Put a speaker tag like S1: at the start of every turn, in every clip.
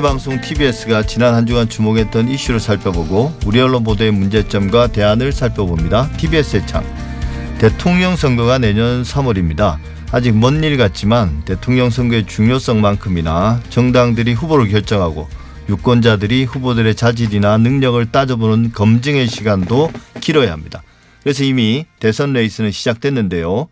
S1: 국민의 방송 TBS가 지난 한 주간 주목했던 이슈를 살펴보고 우리 언론 보도의 문제점과 대안을 살펴봅니다. TBS의 창. 대통령 선거가 내년 3월입니다. 아직 먼 일 같지만 대통령 선거의 중요성만큼이나 정당들이 후보를 결정하고 유권자들이 후보들의 자질이나 능력을 따져보는 검증의 시간도 길어야 합니다. 그래서 이미 대선 레이스는 시작됐는데요.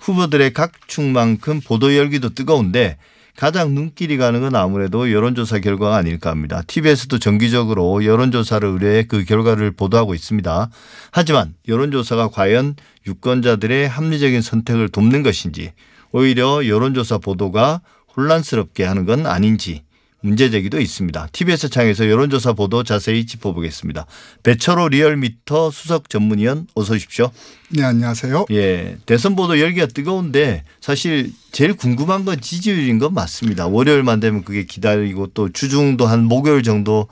S1: 후보들의 각축만큼 보도 열기도 뜨거운데 가장 눈길이 가는 건 아무래도 여론조사 결과가 아닐까 합니다. TBS도 정기적으로 여론조사를 의뢰해 그 결과를 보도하고 있습니다. 하지만 여론조사가 과연 유권자들의 합리적인 선택을 돕는 것인지 오히려 여론조사 보도가 혼란스럽게 하는 건 아닌지 문제 제기도 있습니다. TBS 창에서 여론조사 보도 자세히 짚어보겠습니다. 배철호 리얼미터 수석 전문위원 어서 오십시오.
S2: 네, 안녕하세요.
S1: 예. 대선 보도 열기가 뜨거운데 사실 제일 궁금한 건 지지율인 건 맞습니다. 월요일만 되면 그게 기다리고 또 주중도 한 목요일 정도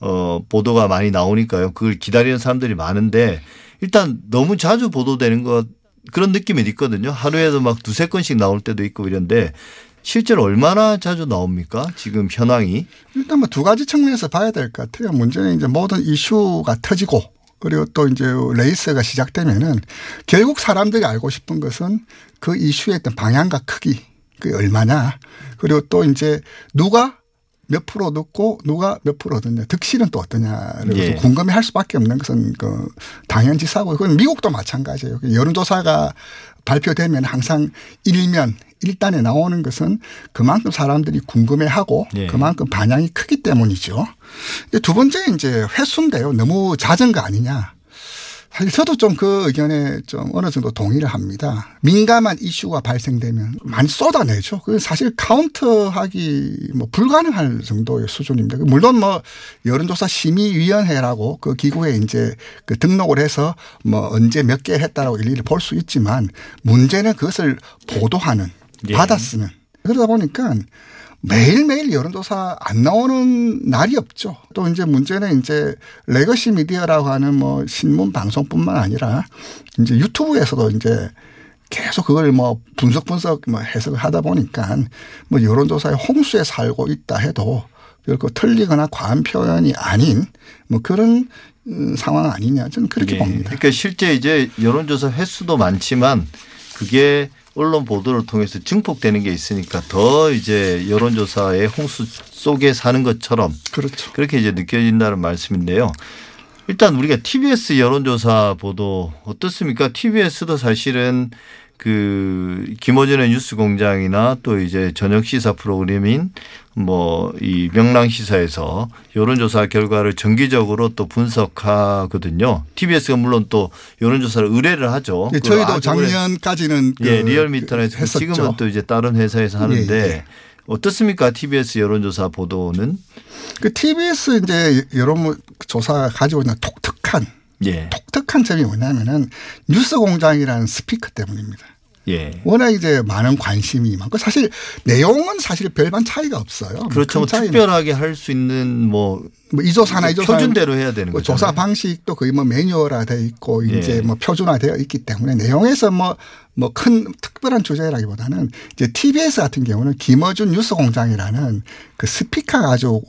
S1: 어 보도가 많이 나오니까요. 그걸 기다리는 사람들이 많은데 일단 너무 자주 보도되는 것 그런 느낌이 있거든요. 하루에도 막 두세 건씩 나올 때도 있고 이런데 실제로 얼마나 자주 나옵니까? 지금 현황이?
S2: 일단 뭐 두 가지 측면에서 봐야 될 것 같아요. 문제는 이제 모든 이슈가 터지고 그리고 또 이제 레이스가 시작되면은 결국 사람들이 알고 싶은 것은 그 이슈의 어떤 방향과 크기 그게 얼마냐 그리고 또 이제 누가 몇 프로 얻었고 누가 몇 프로 얻었냐 득실은 또 어떠냐를 예. 궁금해 할 수밖에 없는 것은 그 당연지사고 그건 미국도 마찬가지예요. 여론조사가 발표되면 항상 일면 일단에 나오는 것은 그만큼 사람들이 궁금해하고 네. 그만큼 반향이 크기 때문이죠. 두 번째 이제 횟수인데요. 너무 잦은 거 아니냐. 저도 좀 그 의견에 좀 어느 정도 동의를 합니다. 민감한 이슈가 발생되면 많이 쏟아내죠. 그 사실 카운트하기 뭐 불가능할 정도의 수준입니다. 물론 뭐 여론조사 심의위원회라고 그 기구에 이제 그 등록을 해서 뭐 언제 몇 개 했다라고 일일이 볼 수 있지만 문제는 그것을 보도하는 예. 받아쓰면 그러다 보니까 매일매일 여론조사 안 나오는 날이 없죠. 또 이제 문제는 이제 legacy 미디어라고 하는 뭐 신문 방송뿐만 아니라 이제 유튜브에서도 이제 계속 그걸 뭐 분석 분석 뭐 해석을 하다 보니까 뭐 여론조사의 홍수에 살고 있다 해도 결코 틀리거나 과한 표현이 아닌 뭐 그런 음, 상황 아니냐 저는 그렇게 네. 봅니다.
S1: 그러니까 실제 이제 여론조사 횟수도 많지만 그게 언론 보도를 통해서 증폭되는 게 있으니까 더 이제 여론조사의 홍수 속에 사는 것처럼 그렇죠. 그렇게 이제 느껴진다는 말씀인데요. 일단 우리가 TBS 여론조사 보도 어떻습니까? TBS도 사실은 그 김어준의 뉴스 공장이나 또 이제 저녁 시사 프로그램인 뭐 이 명랑 시사에서 여론조사 결과를 정기적으로 또 분석하거든요. TBS가 물론 또 여론조사를 의뢰를 하죠.
S2: 네, 저희도 작년까지는
S1: 그 예, 리얼미터에서 그 지금은 또 이제 다른 회사에서 하는데 예, 예. 어떻습니까? TBS 여론조사 보도는?
S2: 그 TBS 이제 여론조사가 가지고 있는 독특한 예. 독특한 점이 뭐냐면은 뉴스 공장이라는 스피커 때문입니다. 예. 워낙 이제 많은 관심이 많고 사실 내용은 사실 별반 차이가 없어요.
S1: 그렇죠. 뭐 특별하게 할 수 있는 뭐,
S2: 뭐 이조사나 이조사
S1: 표준대로 해야 되는
S2: 뭐 거죠. 조사 방식도 거의 뭐 매뉴얼화돼 있고 이제 예. 뭐 표준화되어 있기 때문에 내용에서 뭐 뭐 큰 특별한 주제라기보다는 이제 TBS 같은 경우는 김어준 뉴스 공장이라는 그 스피커가 아주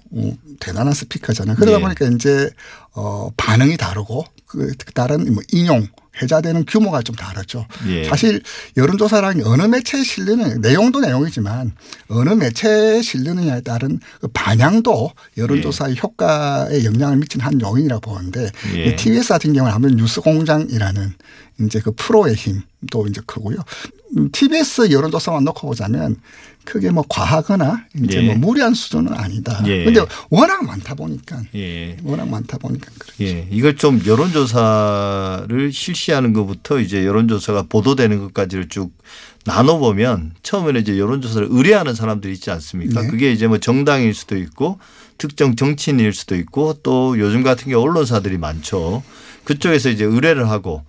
S2: 대단한 스피커잖아요. 그러다 예. 보니까 이제 어 반응이 다르고 그 다른 뭐 인용 회자되는 규모가 좀 다르죠. 예. 사실 여론조사라는 게 어느 매체에 실리는 내용도 내용이지만 어느 매체에 실리느냐에 따른 그 반향도 여론조사의 예. 효과에 영향을 미치는 한 요인이라고 보는데 예. TBS 같은 경우는 아무래도 뉴스공장이라는 이제 그 프로의 힘도 이제 크고요. TBS 여론조사만 놓고 보자면 크게 뭐 과하거나 이제 예. 뭐 무리한 수준은 아니다. 예. 근데 워낙 많다 보니까 예. 워낙 많다 보니까 그렇죠.
S1: 예. 이걸 좀 여론조사를 실시하는 것부터 이제 여론조사가 보도되는 것까지를 쭉 나눠 보면 처음에는 이제 여론조사를 의뢰하는 사람들이 있지 않습니까? 네. 그게 이제 뭐 정당일 수도 있고 특정 정치인일 수도 있고 또 요즘 같은 경우 언론사들이 많죠. 그쪽에서 이제 의뢰를 하고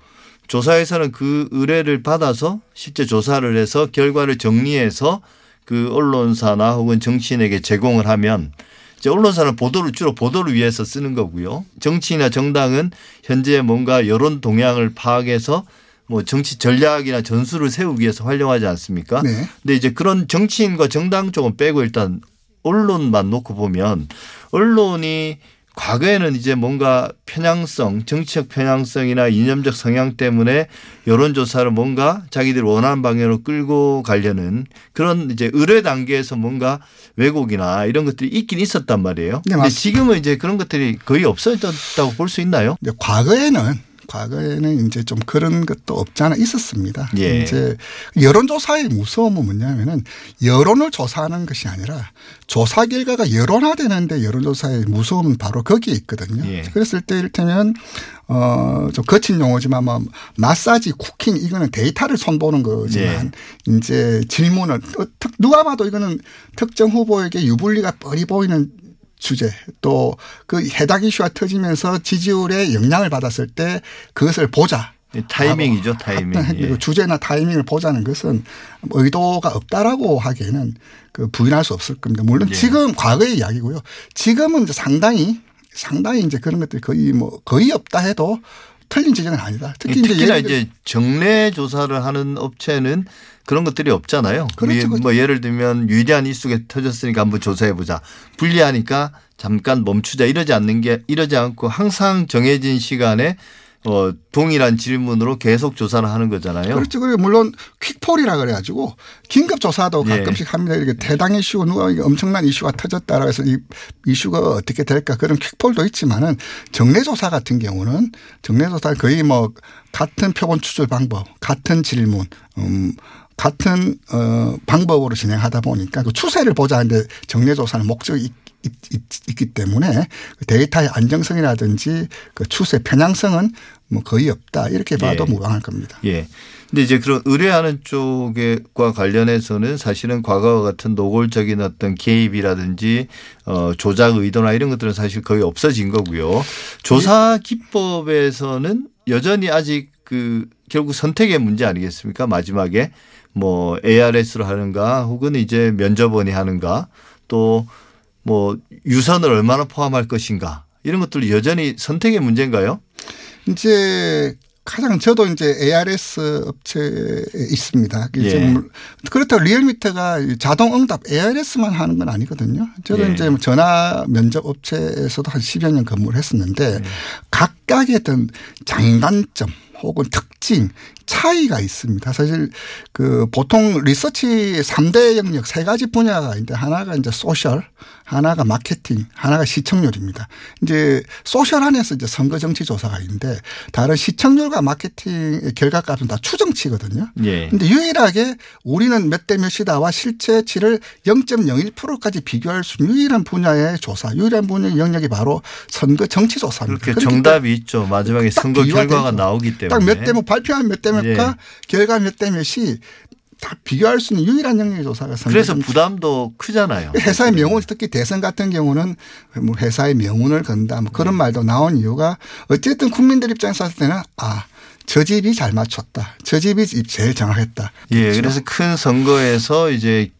S1: 조사에서는 그 의뢰를 받아서 실제 조사를 해서 결과를 정리해서 그 언론사나 혹은 정치인에게 제공을 하면 이제 언론사는 보도를 주로 보도를 위해서 쓰는 거고요. 정치인이나 정당은 현재 뭔가 여론 동향을 파악해서 뭐 정치 전략이나 전술을 세우기 위해서 활용하지 않습니까? 네. 근데 이제 그런 정치인과 정당 쪽은 빼고 일단 언론만 놓고 보면 언론이 과거에는 이제 뭔가 편향성, 정치적 편향성이나 이념적 성향 때문에 여론조사를 뭔가 자기들이 원하는 방향으로 끌고 가려는 그런 이제 의뢰 단계에서 뭔가 왜곡이나 이런 것들이 있긴 있었단 말이에요.
S2: 네,
S1: 근데
S2: 맞습니다.
S1: 지금은 이제 그런 것들이 거의 없어졌다고 볼 수 있나요?
S2: 이제 과거에는 과거에는 이제 좀 그런 것도 없지 않아 있었습니다.
S1: 예.
S2: 이제 여론조사의 무서움은 뭐냐면은 여론을 조사하는 것이 아니라 조사 결과가 여론화되는데 여론조사의 무서움은 바로 거기에 있거든요.
S1: 예.
S2: 그랬을 때 이를테면 어좀 거친 용어지만 뭐 마사지, 쿠킹 이거는 데이터를 손보는 거지만 이제 질문을 누가 봐도 이거는 특정 후보에게 유불리가 뻔히 보이는 주제 또 그 해당 이슈가 터지면서 지지율에 영향을 받았을 때 그것을 보자.
S1: 타이밍이죠, 타이밍. 예.
S2: 그 주제나 타이밍을 보자는 것은 의도가 없다라고 하기에는 그 부인할 수 없을 겁니다. 물론
S1: 예.
S2: 지금 과거의 이야기고요. 지금은 이제 상당히 상당히 이제 그런 것들이 거의 뭐 거의 없다 해도 틀린 지적은 아니다. 특히 이제
S1: 특히나 이제 정례 조사를 하는 업체는 그런 것들이 없잖아요.
S2: 그렇죠,
S1: 우리
S2: 그렇죠.
S1: 뭐 예를 들면 유리한 이슈가 터졌으니까 한번 조사해 보자. 불리하니까 잠깐 멈추자 이러지 않는 게 이러지 않고 항상 정해진 시간에 어 동일한 질문으로 계속 조사를 하는 거잖아요.
S2: 그렇죠. 그리고 물론 퀵폴이라 그래가지고 긴급 조사도
S1: 예.
S2: 가끔씩 합니다. 이렇게 대당 이슈 누가 엄청난 이슈가 터졌다라 해서 이 이슈가 어떻게 될까 그런 퀵폴도 있지만은 정례 조사 같은 경우는 정례 조사 거의 뭐 같은 표본 추출 방법, 같은 질문, 음 같은 어 방법으로 진행하다 보니까 그 추세를 보자 하는데 정례 조사는 목적이 있- 있기 때문에 그 데이터의 안정성이라든지 그 추세 편향성은 뭐 거의 없다 이렇게 봐도
S1: 예.
S2: 무방할 겁니다.
S1: 예. 근데 이제 그런 의뢰하는 쪽과 관련해서는 사실은 과거와 같은 노골적인 어떤 개입이라든지 어 조작 의도나 이런 것들은 사실 거의 없어진 거고요. 조사 기법에서는 여전히 아직 그 결국 선택의 문제 아니겠습니까? 마지막에 뭐 ARS로 하는가 혹은 이제 면접원이 하는가 또 뭐 유선을 얼마나 포함할 것인가 이런 것들 여전히 선택의 문제인가요?
S2: 이제 가장 저도 이제 ARS 업체에 있습니다.
S1: 예.
S2: 물- 그렇다고 리얼미터가 자동 응답 ARS만 하는 건 아니거든요. 저도
S1: 예.
S2: 이제 뭐 전화 면접 업체에서도 한 10여 년 근무를 했었는데
S1: 예.
S2: 각각의 어떤 장단점 혹은 특징 차이가 있습니다. 사실 그 보통 리서치 3대 영역 세 가지 분야가 있는데 하나가 이제 social, 하나가 마케팅, 하나가 시청률입니다. 이제 소셜 안에서 이제 선거 정치 조사가 있는데 다른 시청률과 마케팅의 결과값은 다 추정치거든요.
S1: 예.
S2: 근데 유일하게 우리는 몇 대 몇이다와 실체치를 0.01%까지 비교할 수 있는 유일한 분야의 조사, 유일한 분야의 영역이 바로 선거 정치 조사입니다.
S1: 그렇게
S2: 그렇기
S1: 정답이 있죠. 마지막에
S2: 딱
S1: 선거 결과가
S2: 되죠.
S1: 나오기 때문에.
S2: 딱 몇 대 뭐 발표한 몇대
S1: 예.
S2: 결과 몇 대 몇이 다 비교할 수 있는 유일한 조사가 선거
S1: 그래서. 부담도 크잖아요.
S2: 회사의 명운 특히 대선 같은 경우는 뭐 회사의 명운을 건다 뭐
S1: 네.
S2: 그런 말도 나온 이유가 어쨌든 국민들 입장에서 봤을 때는 아 저 집이 잘 맞췄다. 저 집이 제일 정확했다.
S1: 예,
S2: 그렇죠.
S1: 그래서 큰 선거에서 이제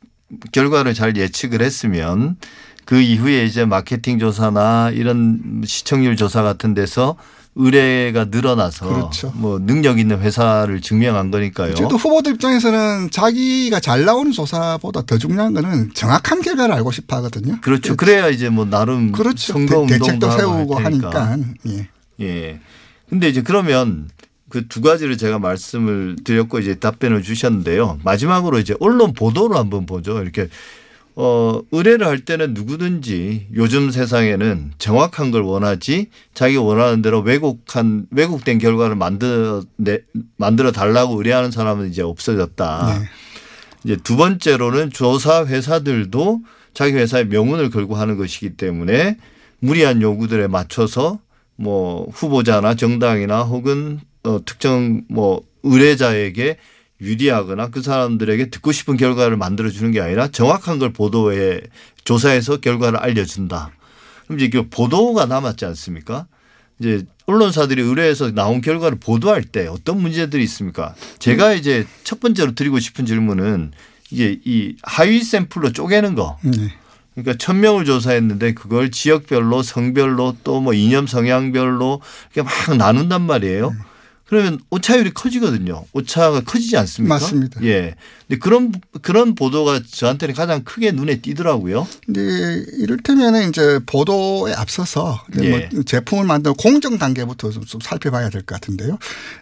S1: 결과를 잘 예측을 했으면 그 이후에 이제 마케팅 조사나 이런 시청률 조사 같은 데서 의뢰가 늘어나서
S2: 그렇죠.
S1: 뭐 능력 있는 회사를 증명한 거니까요.
S2: 저도 후보들 입장에서는 자기가 잘 나오는 조사보다 더 중요한 거는 정확한 결과를 알고 싶어 하거든요.
S1: 그렇죠. 그래야 이제 뭐 나름
S2: 그렇죠.
S1: 선거
S2: 대-
S1: 운동도
S2: 대책도 세우고. 하니까. 예.
S1: 예. 근데 이제 그러면 그 두 가지를 제가 말씀을 드렸고 이제 답변을 주셨는데요. 마지막으로 이제 언론 보도를 한번 보죠. 이렇게 어, 의뢰를 할 때는 누구든지 요즘 세상에는 정확한 걸 원하지 자기가 원하는 대로 왜곡한, 왜곡된 결과를 만들어, 내, 만들어 달라고 의뢰하는 사람은 이제 없어졌다.
S2: 네.
S1: 이제 두 번째로는 조사 회사들도 자기 회사의 명운을 걸고 하는 것이기 때문에 무리한 요구들에 맞춰서 뭐 후보자나 정당이나 혹은 어 특정 뭐 의뢰자에게 유리하거나 그 사람들에게 듣고 싶은 결과를 만들어 주는 게 아니라 정확한 걸 보도해 조사해서 결과를 알려준다. 그럼 이제 그 보도가 남았지 않습니까? 이제 언론사들이 의뢰해서 나온 결과를 보도할 때 어떤 문제들이 있습니까? 제가 이제 첫 번째로 드리고 싶은 질문은 이게 이 하위 샘플로 쪼개는 거.
S2: 네.
S1: 그러니까 천 명을 조사했는데 그걸 지역별로 성별로 또 뭐 이념 성향별로 이렇게 막 나눈단 말이에요. 그러면 오차율이 커지거든요. 오차가 커지지 않습니까?
S2: 맞습니다.
S1: 예. 근데 그런 그런 보도가 저한테는 가장 크게 눈에 띄더라고요.
S2: 근데 이를테면 이제 보도에 앞서서
S1: 예.
S2: 뭐 제품을 만드는 공정 단계부터 좀, 좀 살펴봐야 될 것 같은데요.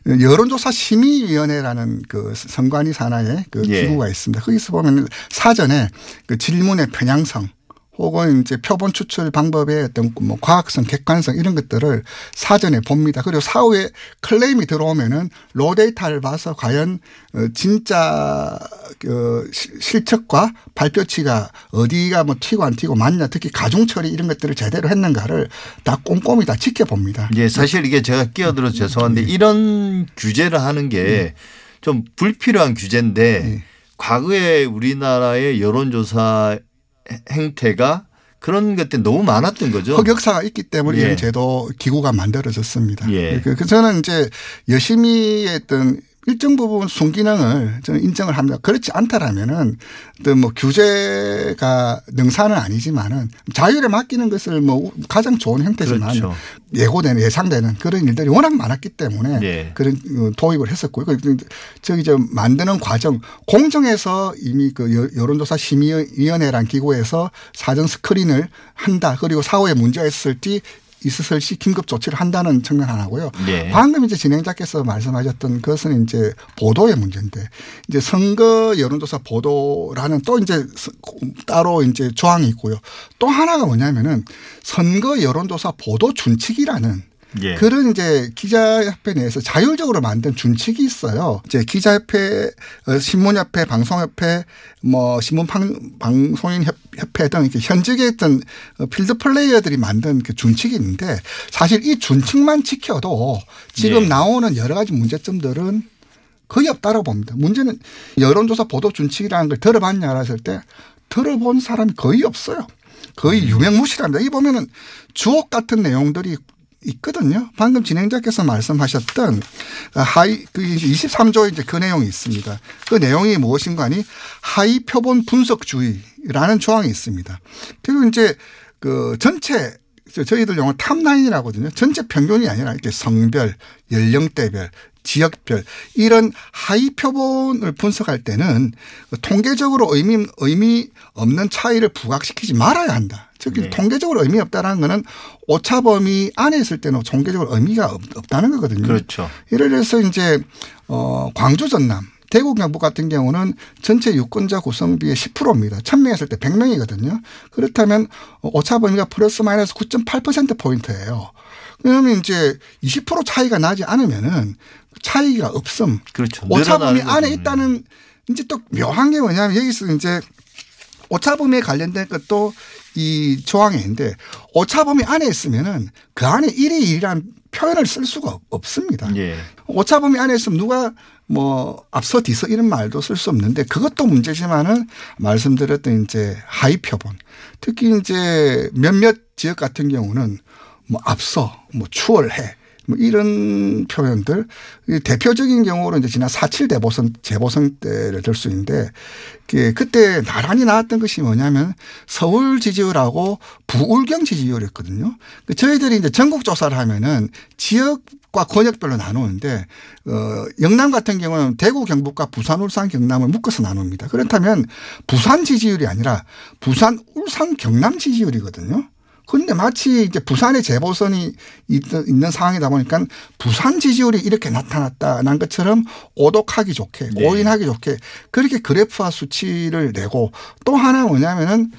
S2: 여론조사 심의위원회라는 그 선관위 산하의 그
S1: 예.
S2: 기구가 있습니다. 거기서 보면 사전에 그 질문의 편향성 혹은 이제 표본 추출 방법의 어떤 뭐 과학성, 객관성 이런 것들을 사전에 봅니다. 그리고 사후에 클레임이 들어오면은 로 데이터를 봐서 과연 어, 진짜 그 시- 실측과 발표치가 어디가 뭐 튀고 안 튀고 맞냐 특히 가중 처리 이런 것들을 제대로 했는가를 다 꼼꼼히 다 지켜봅니다.
S1: 예, 사실 이게 제가 끼어들어서 죄송한데 이런 규제를 하는 게 좀 불필요한 규제인데 과거에 우리나라의 여론조사 행태가 그런 것들이 너무 많았던 거죠.
S2: 흑역사가 있기 때문에
S1: 예.
S2: 이런 제도 기구가 만들어졌습니다.
S1: 예.
S2: 그- 그 저는 이제 열심히 했던 일정 부분 순기능을 저는 인정을 합니다. 그렇지 않다라면은 어떤 뭐 규제가 능사는 아니지만은 자율에 맡기는 것을 뭐 가장 좋은 형태지만
S1: 그렇죠.
S2: 예고되는 예상되는 그런 일들이 워낙 많았기 때문에
S1: 예.
S2: 그런 어, 도입을 했었고요. 그리고 저기 저 만드는 과정 공정에서 이미 그 여- 여론조사 심의위원회란 기구에서 사전 스크린을 한다. 그리고 사후에 문제가 있었을 때 있었을 시 긴급 조치를 한다는 측면 하나고요.
S1: 예.
S2: 방금 이제 진행자께서 말씀하셨던 것은 이제 보도의 문제인데 이제 선거 여론조사 보도라는 또 이제 서- 따로 이제 조항이 있고요. 또 하나가 뭐냐면은 선거 여론조사 보도 준칙이라는
S1: 예.
S2: 그런 이제 기자협회 내에서 자율적으로 만든 준칙이 있어요. 이제 기자협회, 어, 신문협회, 방송협회, 뭐 신문 방, 방송인 협- 협회 등 이렇게 현직에 있던 어, 필드 플레이어들이 만든 그 준칙이 있는데 사실 이 준칙만 지켜도 지금
S1: 예.
S2: 나오는 여러 가지 문제점들은 거의 없다고 봅니다. 문제는 여론조사 보도 준칙이라는 걸 들어봤냐 했을 때 들어본 사람이 거의 없어요. 거의 유명무실합니다. 이 보면은 주옥 같은 내용들이 있거든요. 방금 진행자께서 말씀하셨던 하이 그 23조 이제 그 내용이 있습니다. 그 내용이 무엇인가 하니 하이 표본 분석주의 라는 조항이 있습니다. 그리고 이제 그 전체 저희들 용어 탑라인이라고 하거든요. 전체 평균이 아니라 이렇게 성별, 연령대별, 지역별 이런 하위 표본을 분석할 때는 통계적으로 의미 의미 없는 차이를 부각시키지 말아야 한다. 즉
S1: 네.
S2: 통계적으로 의미 없다라는 거는 오차 범위 안에 있을 때는 통계적으로 의미가 없, 없다는 거거든요.
S1: 그렇죠.
S2: 예를 들어서 이제 어 광주 전남 대구 경북 같은 경우는 전체 유권자 구성비의 10%입니다. 1000명 했을 때 100명이거든요. 그렇다면 오차 범위가 플러스 마이너스 9.8% 포인트예요. 그러면 이제 20% 차이가 나지 않으면은 차이가 없음.
S1: 그렇죠.
S2: 오차 범위 안에. 있다는 이제 또 묘한 게 뭐냐면 여기서 이제 오차 범위에 관련된 것도 이 조항에 있는데 오차 범위 안에 있으면은 그 안에 1이 1이라는 표현을 쓸 수가 없- 없습니다.
S1: 예.
S2: 오차 범위 안에 있으면 누가 뭐 앞서 뒤서 이런 말도 쓸 수 없는데 그것도 문제지만은 말씀드렸던 이제 하위 표본 특히 이제 몇몇 지역 같은 경우는 뭐 앞서 뭐 추월해 뭐 이런 표현들 이 대표적인 경우로 이제 지난 4.7 대보선 재보선 때를 들 수 있는데 그게 그때 나란히 나왔던 것이 뭐냐면 서울 지지율하고 부울경 지지율이었거든요. 그 저희들이 이제 전국 조사를 하면은 지역 과 권역별로 나누는데 어 영남 같은 경우는 대구 경북과 부산 울산 경남을 묶어서 나눕니다. 그렇다면 부산 지지율이 아니라 부산 울산 경남 지지율이거든요. 그런데 마치 이제 부산의 재보선이 있- 있는 상황이다 보니까 부산 지지율이 이렇게 나타났다는 것처럼 오독하기 좋게
S1: 네.
S2: 오인하기 좋게 그렇게 그래프와 수치를 내고 또 하나 뭐냐면은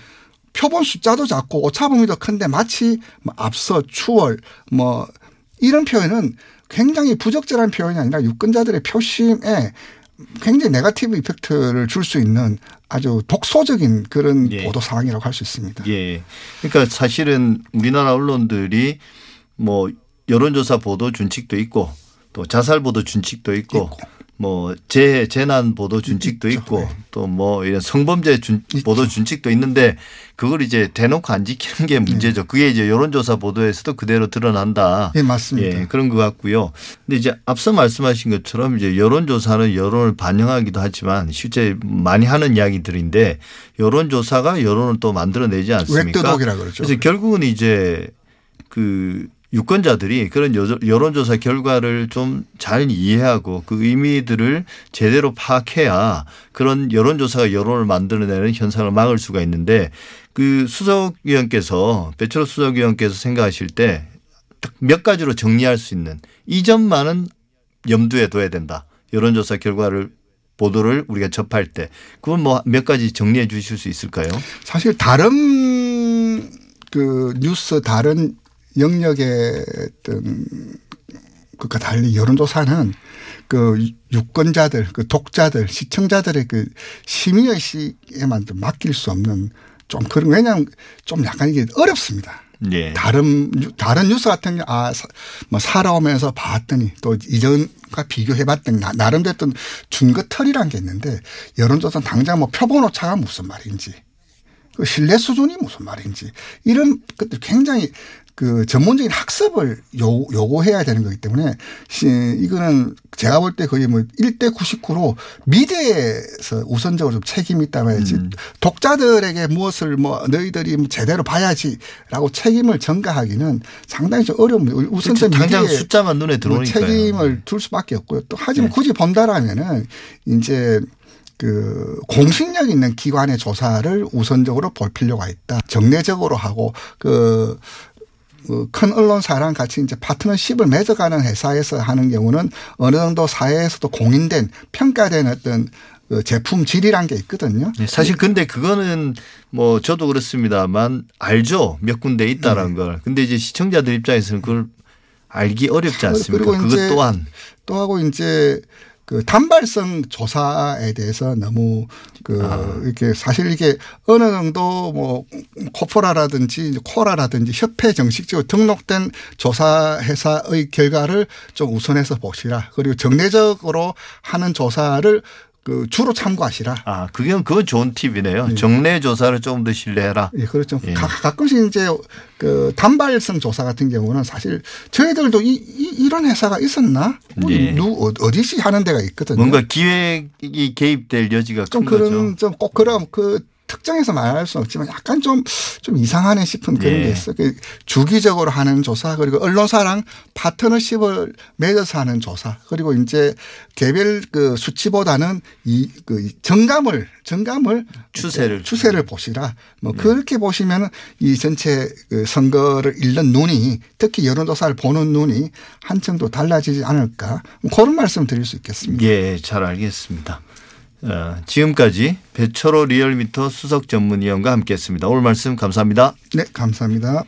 S2: 표본 숫자도 작고 오차 범위 도 큰데 마치 뭐 앞서 추월 뭐 이런 표현은 굉장히 부적절한 표현이 아니라 유권자들의 표심에 굉장히 네가티브 이펙트를 줄 수 있는 아주 독소적인 그런
S1: 예.
S2: 보도 사항이라고 할 수 있습니다.
S1: 예. 그러니까 사실은 우리나라 언론들이 뭐 여론조사 보도 준칙도 있고 또 자살 보도 준칙도 있고, 뭐 재, 재난 보도 준칙도. 있고
S2: 네.
S1: 또뭐 이런 성범죄 준, 보도 준칙도 있는데 그걸 이제 대놓고 안 지키는 게 문제죠. 그게 이제 여론조사 보도에서도 그대로 드러난다.
S2: 예, 맞습니다.
S1: 예, 그런 것 같고요. 근데 이제 앞서 말씀하신 것처럼 이제 여론조사는 여론을 반영하기도 하지만 실제 많이 하는 이야기들인데 여론조사가 여론을 또 만들어내지 않습니까?
S2: 웹도독이라 그러죠.
S1: 그래서 결국은 이제 그 유권자들이 그런 여- 여론조사 결과를 좀 잘 이해하고 그 의미들을 제대로 파악해야 그런 여론조사가 여론을 만들어내는 현상을 막을 수가 있는데 그 수석위원께서 배철호 수석위원께서 생각하실 때 딱 몇 가지로 정리할 수 있는 이 점만은 염두에 둬야 된다. 여론조사 결과를 보도를 우리가 접할 때 그건 뭐 몇 가지 정리해 주실 수 있을까요?
S2: 사실 다른 그 뉴스 다른 영역의 어떤 그과 달리 여론조사는 그 유권자들, 그 독자들, 시청자들의 그 시민의식에만 좀 맡길 수 없는 좀 그런 왜냐하면 좀 약간 이게 어렵습니다.
S1: 예.
S2: 다른 뉴- 다른 뉴스 같은 경우 아뭐 살아오면서 봤더니 또 이전과 비교해 봤더니 나- 나름대로 어떤 준거털이란 게 있는데 여론조사는 당장 뭐 표본 오차가 무슨 말인지 그 신뢰 수준이 무슨 말인지 이런 것들 굉장히 그 전문적인 학습을 요, 요구해야 되는 거기 때문에 시, 이거는 제가 볼 때 거의 뭐 1대 99로 미디어에서 우선적으로 좀 책임이 있다면야지
S1: 음.
S2: 독자들에게 무엇을 뭐 너희들이 뭐 제대로 봐야지라고 책임을 전가하기는 상당히 좀 어려운 우선
S1: 그렇죠. 당장 숫자만 눈에
S2: 뭐
S1: 들어오니까요.
S2: 책임을 둘 수밖에 없고요. 또 하지만
S1: 네.
S2: 굳이 본다라면은 이제 그 공신력 있는 기관의 조사를 우선적으로 볼 필요가 있다. 정례적으로 하고 그. 그큰 언론사랑 같이 이제 파트너십을 맺어가는 회사에서 하는 경우는 어느 정도 사회에서도 공인된 평가된 어떤 그 제품 질이란 게 있거든요.
S1: 네, 사실 근데 그거는 뭐 저도 그렇습니다만 알죠 몇 군데
S2: 네.
S1: 있다라는 걸. 근데 이제 시청자들 입장에서는 그걸 알기 어렵지 않습니까? 그것 또한
S2: 또 하고 이제 그 단발성 조사에 대해서 너무 그
S1: 아.
S2: 이렇게 사실 이게 어느 정도 뭐 코포라라든지 코라라든지 협회 정식적으로 등록된 조사 회사의 결과를 좀 우선해서 보시라. 그리고 정례적으로 하는 조사를 그 주로 참고하시라.
S1: 아 그게 그건 좋은 팁이네요. 정례 조사를 조금 더 신뢰해라.
S2: 예, 그렇죠.
S1: 예.
S2: 가, 가끔씩 이제 그 단발성 조사 같은 경우는 사실 저희들도 이, 이, 런 회사가 있었나? 뭐
S1: 예.
S2: 누, 어- 어디시 하는 데가 있거든요.
S1: 뭔가 기획이 개입될 여지가 좀큰
S2: 그런
S1: 거죠.
S2: 좀꼭 그럼 그 특정해서 말할 수는 없지만 약간 좀, 좀 이상하네 싶은 그런
S1: 예.
S2: 게 있어요. 그 주기적으로 하는 조사 그리고 언론사랑 파트너십을 맺어서 하는 조사 그리고 이제 개별 그 수치보다는 이 그 정감을 정감을
S1: 추세를
S2: 추세를 보시라. 뭐
S1: 네.
S2: 그렇게 보시면 이 전체 그 선거를 읽는 눈이 특히 여론조사를 보는 눈이 한층 더 달라지지 않을까 뭐 그런 말씀 드릴 수 있겠습니다.
S1: 예, 잘 알겠습니다. 어, 지금까지 배철호 리얼미터 수석 전문위원과 함께했습니다. 오늘 말씀 감사합니다.
S2: 네, 감사합니다.